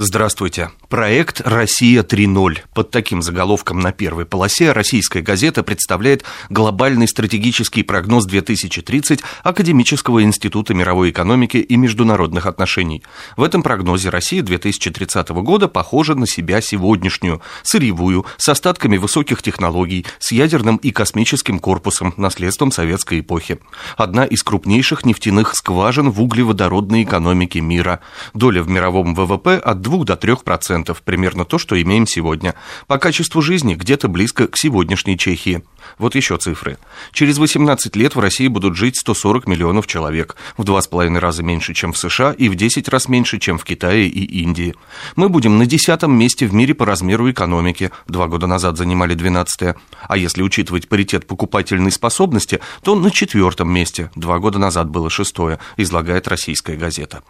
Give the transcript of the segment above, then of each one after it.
Здравствуйте. Проект «Россия 3.0». Под таким заголовком на первой полосе российская газета представляет глобальный стратегический прогноз 2030 Академического института мировой экономики и международных отношений. В этом прогнозе Россия 2030 года похожа на себя сегодняшнюю, сырьевую, с остатками высоких технологий, с ядерным и космическим корпусом, наследством советской эпохи. Одна из крупнейших нефтяных скважин в углеводородной экономике мира. Доля в мировом ВВП от 2 до 3 процентов, примерно то, что имеем сегодня. По качеству жизни где-то близко к сегодняшней Чехии. Вот еще цифры. Через 18 лет в России будут жить 140 миллионов человек, в 2,5 раза меньше, чем в США, и в 10 раз меньше, чем в Китае и Индии. Мы будем на десятом месте в мире по размеру экономики, два года назад занимали 12 а если учитывать паритет покупательной способности, то на четвертом месте, два года назад было шестое, излагает российская газета.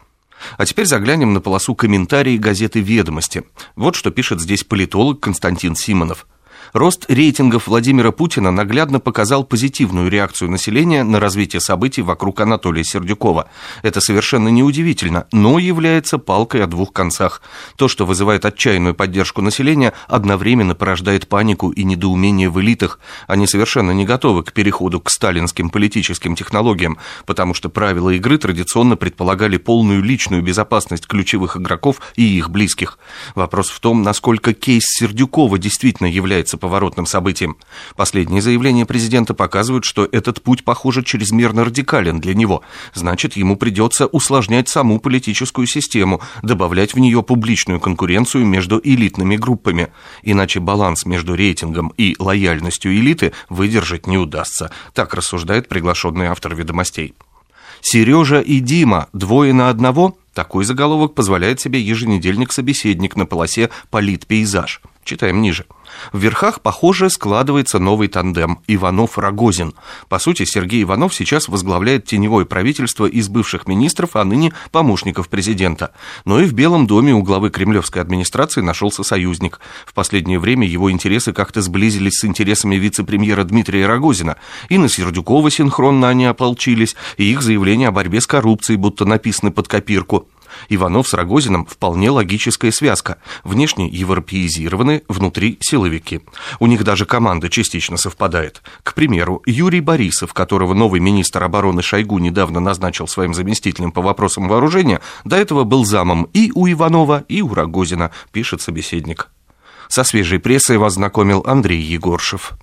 А теперь заглянем на полосу комментарии газеты «Ведомости». Вот что пишет здесь политолог Константин Симонов – Рост рейтингов Владимира Путина наглядно показал позитивную реакцию населения на развитие событий вокруг Анатолия Сердюкова. Это совершенно неудивительно, но является палкой о двух концах. То, что вызывает отчаянную поддержку населения, одновременно порождает панику и недоумение в элитах. Они совершенно не готовы к переходу к сталинским политическим технологиям, потому что правила игры традиционно предполагали полную личную безопасность ключевых игроков и их близких. Вопрос в том, насколько кейс Сердюкова действительно является поворотным событием. Последние заявления президента показывают, что этот путь, похоже, чрезмерно радикален для него. Значит, ему придется усложнять саму политическую систему, добавлять в нее публичную конкуренцию между элитными группами. Иначе баланс между рейтингом и лояльностью элиты выдержать не удастся. Так рассуждает приглашенный автор ведомостей. Сережа и Дима, двое на одного? Такой заголовок позволяет себе еженедельник-собеседник на полосе «Политпейзаж». Читаем ниже. В верхах, похоже, складывается новый тандем Иванов-Рогозин. По сути, Сергей Иванов сейчас возглавляет теневое правительство из бывших министров, а ныне помощников президента. Но и в Белом доме у главы кремлевской администрации нашелся союзник. В последнее время его интересы как-то сблизились с интересами вице-премьера Дмитрия Рогозина. И на Сердюкова синхронно они ополчились, и их заявления о борьбе с коррупцией будто написаны под копирку. Иванов с Рогозиным вполне логическая связка. Внешне европеизированы, внутри силовики. У них даже команда частично совпадает. К примеру, Юрий Борисов, которого новый министр обороны Шойгу недавно назначил своим заместителем по вопросам вооружения, до этого был замом и у Иванова, и у Рогозина, пишет собеседник. Со свежей прессой вас знакомил Андрей Егоршев.